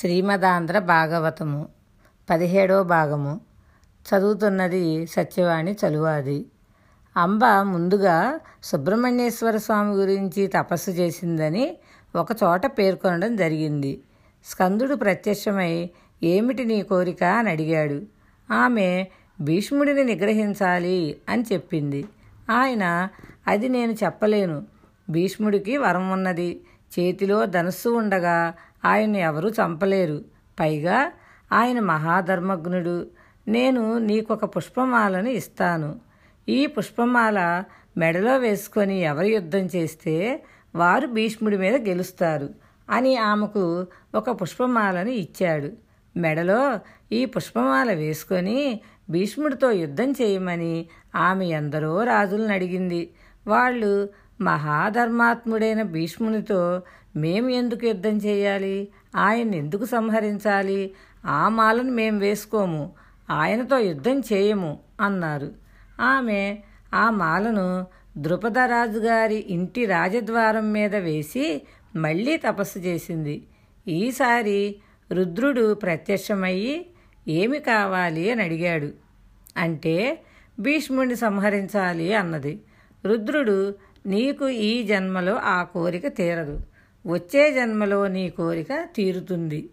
శ్రీమదాంధ్ర భాగవతము పదిహేడో భాగము. చదువుతున్నది సత్యవాణి చలువాది. అంబ ముందుగా సుబ్రహ్మణ్యేశ్వర స్వామి గురించి తపస్సు చేసిందని ఒకచోట పేర్కొనడం జరిగింది. స్కందుడు ప్రత్యక్షమై ఏమిటి నీ కోరిక? అని అడిగాడు. ఆమె భీష్ముడిని నిగ్రహించాలి అని చెప్పింది. ఆయన అది నేను చెప్పలేను. భీష్ముడికి వరం ఉన్నది. చేతిలో ధనుస్సు ఉండగా ఆయన్ని ఎవరూ చంపలేరు. పైగా ఆయన మహాధర్మజ్ఞుడు. నేను నీకొక పుష్పమాలను ఇస్తాను. ఈ పుష్పమాల మెడలో వేసుకొని ఎవరు యుద్ధం చేస్తే వారు భీష్ముడి మీద గెలుస్తారు అని ఆమెకు ఒక పుష్పమాలను ఇచ్చాడు. మెడలో ఈ పుష్పమాల వేసుకొని భీష్ముడితో యుద్ధం చేయమని ఆమె ఎందరో రాజులను అడిగింది. వాళ్ళు మహాధర్మాత్ముడైన భీష్మునితో మేము ఎందుకు యుద్ధం చేయాలి? ఆయన్ని ఎందుకు సంహరించాలి? ఆ మాలను మేము వేసుకోము. ఆయనతో యుద్ధం చేయము అన్నారు. ఆమె ఆ మాలను ద్రుపదరాజు గారి ఇంటి రాజద్వారం మీద వేసి మళ్ళీ తపస్సు చేసింది. ఈసారి రుద్రుడు ప్రత్యక్షమయ్యి ఏమి కావాలి అని అడిగాడు. అంటే భీష్ముడిని సంహరించాలి అన్నది. రుద్రుడు నీకు ఈ జన్మలో ఆ కోరిక తీరదు. వచ్చే జన్మలో నీ కోరిక తీరుతుంది.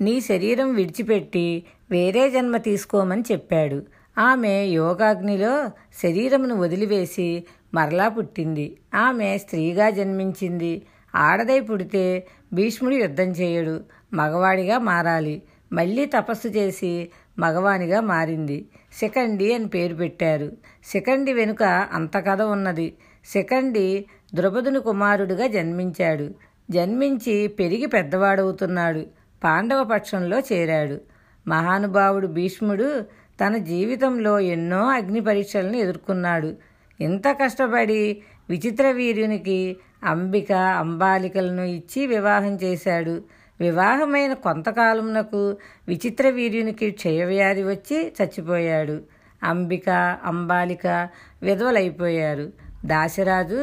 నీ శరీరం విడిచిపెట్టి వేరే జన్మ తీసుకోమని చెప్పాడు. ఆమె యోగాగ్నిలో శరీరమును వదిలివేసి మరలా పుట్టింది. ఆమె స్త్రీగా జన్మించింది. ఆడదై పుడితే భీష్ముడు యుద్ధం చేయడు. మగవాడిగా మారాలి. మళ్ళీ తపస్సు చేసి మగవానిగా మారింది. శిఖండి అని పేరు పెట్టారు. శిఖండి వెనుక అంత కథ ఉన్నది. శిఖండి ద్రుపదుని కుమారుడిగా జన్మించాడు. జన్మించి పెరిగి పెద్దవాడవుతున్నాడు. పాండవ పక్షంలో చేరాడు. మహానుభావుడు భీష్ముడు తన జీవితంలో ఎన్నో అగ్ని పరీక్షలను ఎదుర్కొన్నాడు. ఇంత కష్టపడి విచిత్ర వీర్యునికి అంబిక అంబాలికలను ఇచ్చి వివాహం చేశాడు. వివాహమైన కొంతకాలంనకు విచిత్ర వీర్యునికి క్షయవ్యాధి వచ్చి చచ్చిపోయాడు. అంబిక అంబాలిక విధవలైపోయారు. దాశరాజు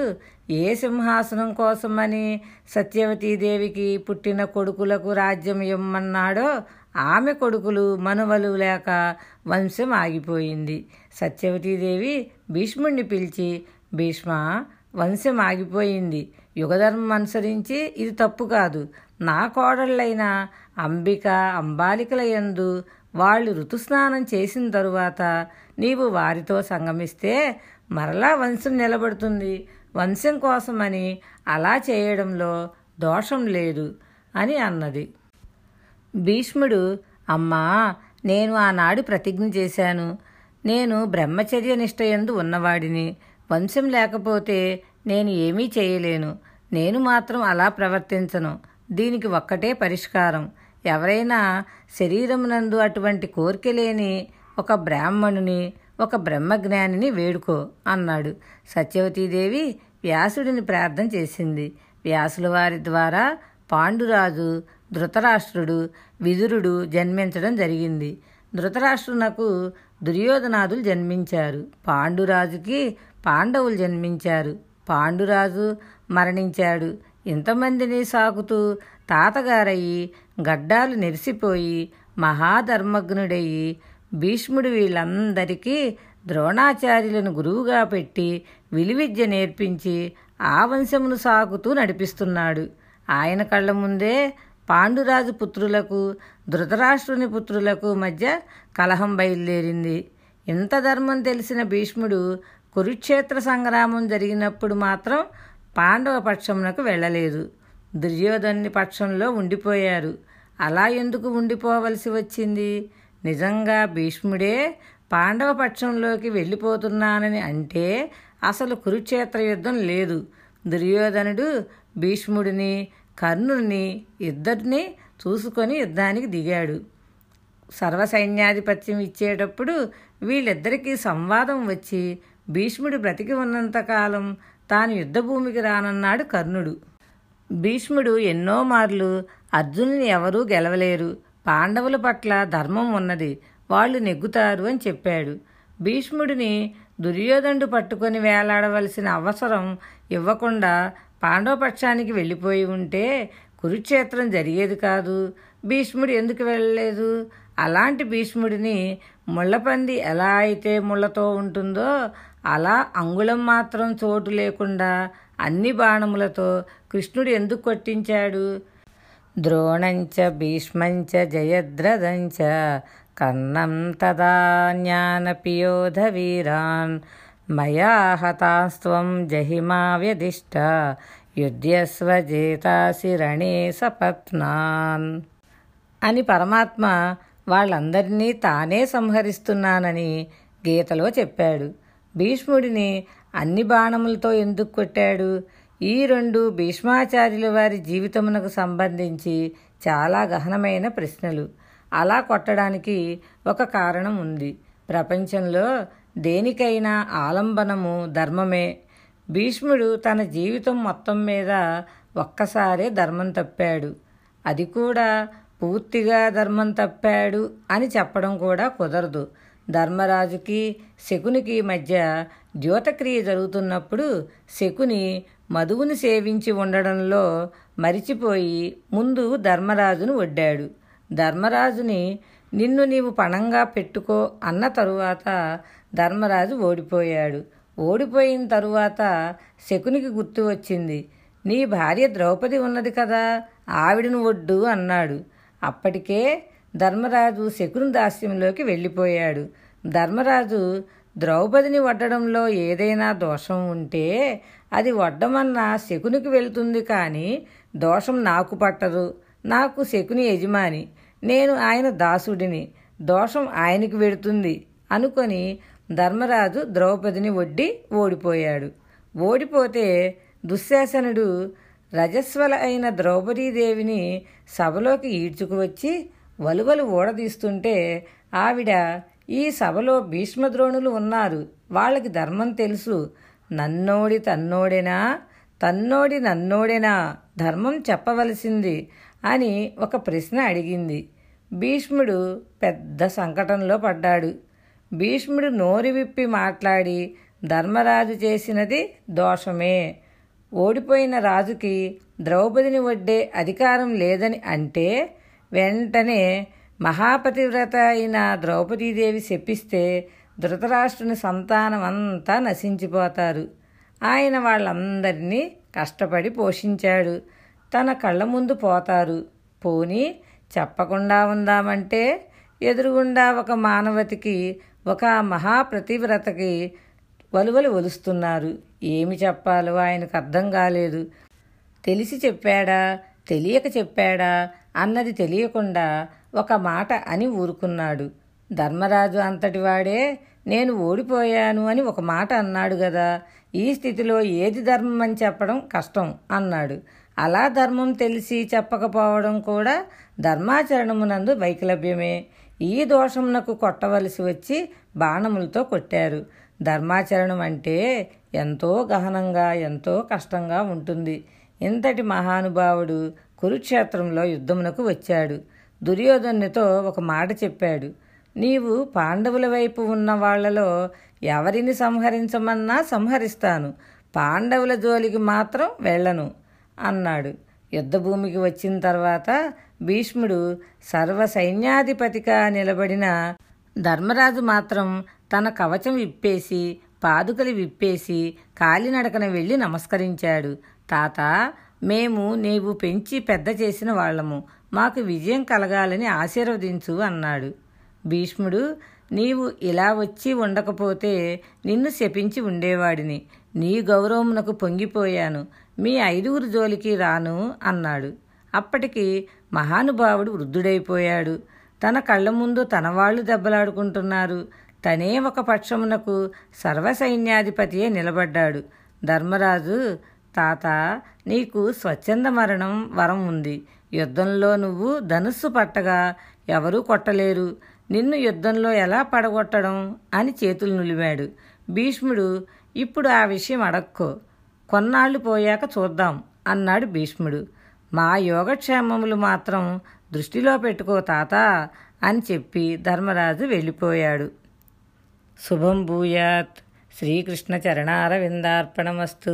ఏ సింహాసనం కోసమని సత్యవతీదేవికి పుట్టిన కొడుకులకు రాజ్యం ఇమ్మన్నాడో ఆమె కొడుకులు మనువలు లేక వంశం ఆగిపోయింది సత్యవతీదేవి భీష్ముణ్ణి పిలిచి భీష్మ వంశం ఆగిపోయింది యుగధర్మం అనుసరించి ఇది తప్పు కాదు. నా కోడళ్ళైన అంబిక అంబాలికల యందు వాళ్ళు ఋతుస్నానం చేసిన తరువాత నీవు వారితో సంగమిస్తే మరలా వంశం నిలబడుతుంది. వంశం కోసమని అలా చేయడంలో దోషం లేదు అని అన్నది. భీష్ముడు అమ్మా నేను ఆనాడు ప్రతిజ్ఞ చేశాను. నేను బ్రహ్మచర్య నిష్టయందు ఉన్నవాడిని. వంశం లేకపోతే నేను ఏమీ చేయలేను. నేను మాత్రం అలా ప్రవర్తించను. దీనికి ఒక్కటే పరిష్కారం. ఎవరైనా శరీరమునందు అటువంటి కోరిక లేని ఒక బ్రాహ్మణుని ఒక బ్రహ్మజ్ఞానిని వేడుకో అన్నాడు. సత్యవతీదేవి వ్యాసుడిని ప్రార్థన చేసింది. వ్యాసుల వారి ద్వారా పాండురాజు ధృతరాష్ట్రుడు విదురుడు జన్మించడం జరిగింది. ధృతరాష్ట్రునకు దుర్యోధనాదులు జన్మించారు. పాండురాజుకి పాండవులు జన్మించారు. పాండురాజు మరణించాడు. ఇంతమందిని సాకుతూ తాతగారయ్యి గడ్డాలు నెరిసిపోయి మహాధర్మగ్నుడయ్యి భీష్ముడు వీళ్ళందరికీ ద్రోణాచార్యులను గురువుగా పెట్టి విలువిద్య నేర్పించి ఆ వంశమును సాగుతూ నడిపిస్తున్నాడు. ఆయన కళ్ళ ముందే పాండురాజు పుత్రులకు ధృతరాష్ట్రుని పుత్రులకు మధ్య కలహం బయలుదేరింది. ఇంత ధర్మం తెలిసిన భీష్ముడు కురుక్షేత్ర సంగ్రామం జరిగినప్పుడు మాత్రం పాండవ పక్షమునకు వెళ్ళలేదు. దుర్యోధని పక్షంలో ఉండిపోయారు. అలా ఎందుకు ఉండిపోవలసి వచ్చింది? నిజంగా భీష్ముడే పాండవ పక్షంలోకి వెళ్ళిపోతున్నానని అంటే అసలు కురుక్షేత్ర యుద్ధం లేదు. దుర్యోధనుడు భీష్ముడిని కర్ణుడిని ఇద్దరిని చూసుకొని యుద్ధానికి దిగాడు. సర్వసైన్యాధిపత్యం ఇచ్చేటప్పుడు వీళ్ళిద్దరికీ సంవాదం వచ్చి భీష్ముడు బ్రతికి ఉన్నంతకాలం తాను యుద్ధభూమికి రానన్నాడు కర్ణుడు. భీష్ముడు ఎన్నో మార్లు అర్జునుని ఎవరూ గెలవలేరు. పాండవుల పట్ల ధర్మం ఉన్నది. వాళ్ళు నెగ్గుతారు అని చెప్పాడు. భీష్ముడిని దుర్యోధనుడు పట్టుకొని వేలాడవలసిన అవసరం ఇవ్వకుండా పాండవ పక్షానికి వెళ్ళిపోయి ఉంటే కురుక్షేత్రం జరిగేది కాదు. భీష్ముడు ఎందుకు వెళ్ళలేదు? అలాంటి భీష్ముడిని ముళ్ళపంది ఎలా అయితే ముళ్ళతో ఉంటుందో అలా అంగుళం మాత్రం చోటు లేకుండా అన్ని బాణములతో కృష్ణుడు ఎందుకు కొట్టించాడు? ద్రోణంచ భీష్మంచ జయద్రథంచ కన్నం తదా జ్ఞానపియోధ వీరాన్ మయా హతాస్త్వం జహిమా వ్యధిష్ట యుధ్యస్వ జేతాసి రణే సపత్నాన్. అని పరమాత్మ వాళ్ళందరినీ తానే సంహరిస్తున్నానని గీతలో చెప్పాడు. భీష్ముడిని అన్ని బాణములతో ఎందుకు కొట్టాడు? ఈ రెండు భీష్మాచార్యుల వారి జీవితమునకు సంబంధించి చాలా గహనమైన ప్రశ్నలు. అలా కొట్టడానికి ఒక కారణం ఉంది. ప్రపంచంలో దేనికైనా ఆలంబనము ధర్మమే. భీష్ముడు తన జీవితం మొత్తం మీద ఒక్కసారే ధర్మం తప్పాడు. అది కూడా పూర్తిగా ధర్మం తప్పాడు అని చెప్పడం కూడా కుదరదు. ధర్మరాజుకి శకునికి మధ్య ద్యోతక్రియ జరుగుతున్నప్పుడు శకుని మధువుని సేవించి ఉండడంలో మరిచిపోయి ముందు ధర్మరాజును వడ్డాడు. ధర్మరాజుని నిన్ను నీవు పణంగా పెట్టుకో అన్న తరువాత ధర్మరాజు ఓడిపోయాడు. ఓడిపోయిన తరువాత శకునికి గుర్తు వచ్చింది నీ భార్య ద్రౌపది ఉన్నది కదా ఆవిడను ఒడ్డు అన్నాడు. అప్పటికే ధర్మరాజు శకుని దాస్యంలోకి వెళ్ళిపోయాడు. ధర్మరాజు ద్రౌపదిని వడ్డడంలో ఏదైనా దోషం ఉంటే అది వడ్డమన్న శకునికి వెళ్తుంది కానీ దోషం నాకు పట్టదు. నాకు శకుని యజమాని నేను ఆయన దాసుడిని దోషం ఆయనకి వెడుతుంది అనుకొని ధర్మరాజు ద్రౌపదిని ఒడ్డి ఓడిపోయాడు. ఓడిపోతే దుశ్శాసనుడు రజస్వల అయిన ద్రౌపదీదేవిని సభలోకి ఈడ్చుకువచ్చి వలువలు ఊడదీస్తుంటే ఆవిడ ఈ సభలో భీష్మద్రోణులు ఉన్నారు. వాళ్ళకి ధర్మం తెలుసు. నన్నోడి తన్నోడేనా? తన్నోడి నన్నోడేనా? ధర్మం చెప్పవలసింది అని ఒక ప్రశ్న అడిగింది. భీష్ముడు పెద్ద సంకటంలో పడ్డాడు. భీష్ముడు నోరు విప్పి మాట్లాడి ధర్మరాజు చేసినది దోషమే. ఓడిపోయిన రాజుకి ద్రౌపదిని వడ్డే అధికారం లేదని అంటే వెంటనే మహాపతివ్రత అయిన ద్రౌపదీదేవి శపిస్తే ధృతరాష్ట్రుని సంతానం అంతా నశించిపోతారు. ఆయన వాళ్ళందరినీ కష్టపడి పోషించాడు. తన కళ్ళ ముందు పోతారు. పోని చెప్పకుండా ఉందామంటే ఎదురుగుండా ఒక మానవతికి ఒక మహాప్రతివ్రతకి వలువలు ఒలుస్తున్నారు. ఏమి చెప్పాలో ఆయనకు అర్థం కాలేదు. తెలిసి చెప్పాడా? తెలియక చెప్పాడా? అన్నది తెలియకుండా ఒక మాట అని ఊరుకున్నాడు. ధర్మరాజు అంతటివాడే నేను ఓడిపోయాను అని ఒక మాట అన్నాడు కదా ఈ స్థితిలో ఏది ధర్మం అని చెప్పడం కష్టం అన్నాడు. అలా ధర్మం తెలిసి చెప్పకపోవడం కూడా ధర్మాచరణమునందు వైకలభ్యమే ఈ దోషమునకు కొట్టవలసి వచ్చి బాణములతో కొట్టారు. ధర్మాచరణం అంటే ఎంతో గహనంగా ఎంతో కష్టంగా ఉంటుంది. ఇంతటి మహానుభావుడు కురుక్షేత్రంలో యుద్ధమునకు వచ్చాడు. దుర్యోధనునితో ఒక మాట చెప్పాడు. నీవు పాండవుల వైపు ఉన్న వాళ్ళలో ఎవరిని సంహరించమన్నా సంహరిస్తాను. పాండవుల జోలికి మాత్రం వెళ్ళను అన్నాడు. యుద్ధభూమికి వచ్చిన తర్వాత భీష్ముడు సర్వ సైన్యాధిపతిగా నిలబడిన ధర్మరాజు మాత్రం తన కవచం విప్పేసి పాదుకలు విప్పేసి కాలినడకన వెళ్ళి నమస్కరించాడు. తాత మేము నీవు పెంచి పెద్ద చేసిన వాళ్ళము. మాకు విజయం కలగాలని ఆశీర్వదించు అన్నాడు. భీష్ముడు నీవు ఇలా వచ్చి ఉండకపోతే నిన్ను శపించి ఉండేవాడిని. నీ గౌరవమునకు పొంగిపోయాను. మీ ఐదుగురు జోలికి రాను అన్నాడు. అప్పటికి మహానుభావుడు వృద్ధుడైపోయాడు. తన కళ్ళ ముందు తన వాళ్ళు దెబ్బలాడుకుంటున్నారు. తనే ఒక పక్షమునకు సర్వసైన్యాధిపతియే నిలబడ్డాడు. ధర్మరాజు తాత నీకు స్వచ్ఛంద మరణం వరం ఉంది. యుద్ధంలో నువ్వు ధనుస్సు పట్టగా ఎవరూ కొట్టలేరు. నిన్ను యుద్ధంలో ఎలా పడగొట్టడం అని చేతులు నులివాడు భీష్ముడు ఇప్పుడు ఆ విషయం అడక్కో. కొన్నాళ్ళు పోయాక చూద్దాం అన్నాడు భీష్ముడు. మా యోగక్షేమములు మాత్రం దృష్టిలో పెట్టుకో తాత అని చెప్పి ధర్మరాజు వెళ్ళిపోయాడు. శుభం భూయాత్. శ్రీకృష్ణ చరణారవిందార్పణమస్తు.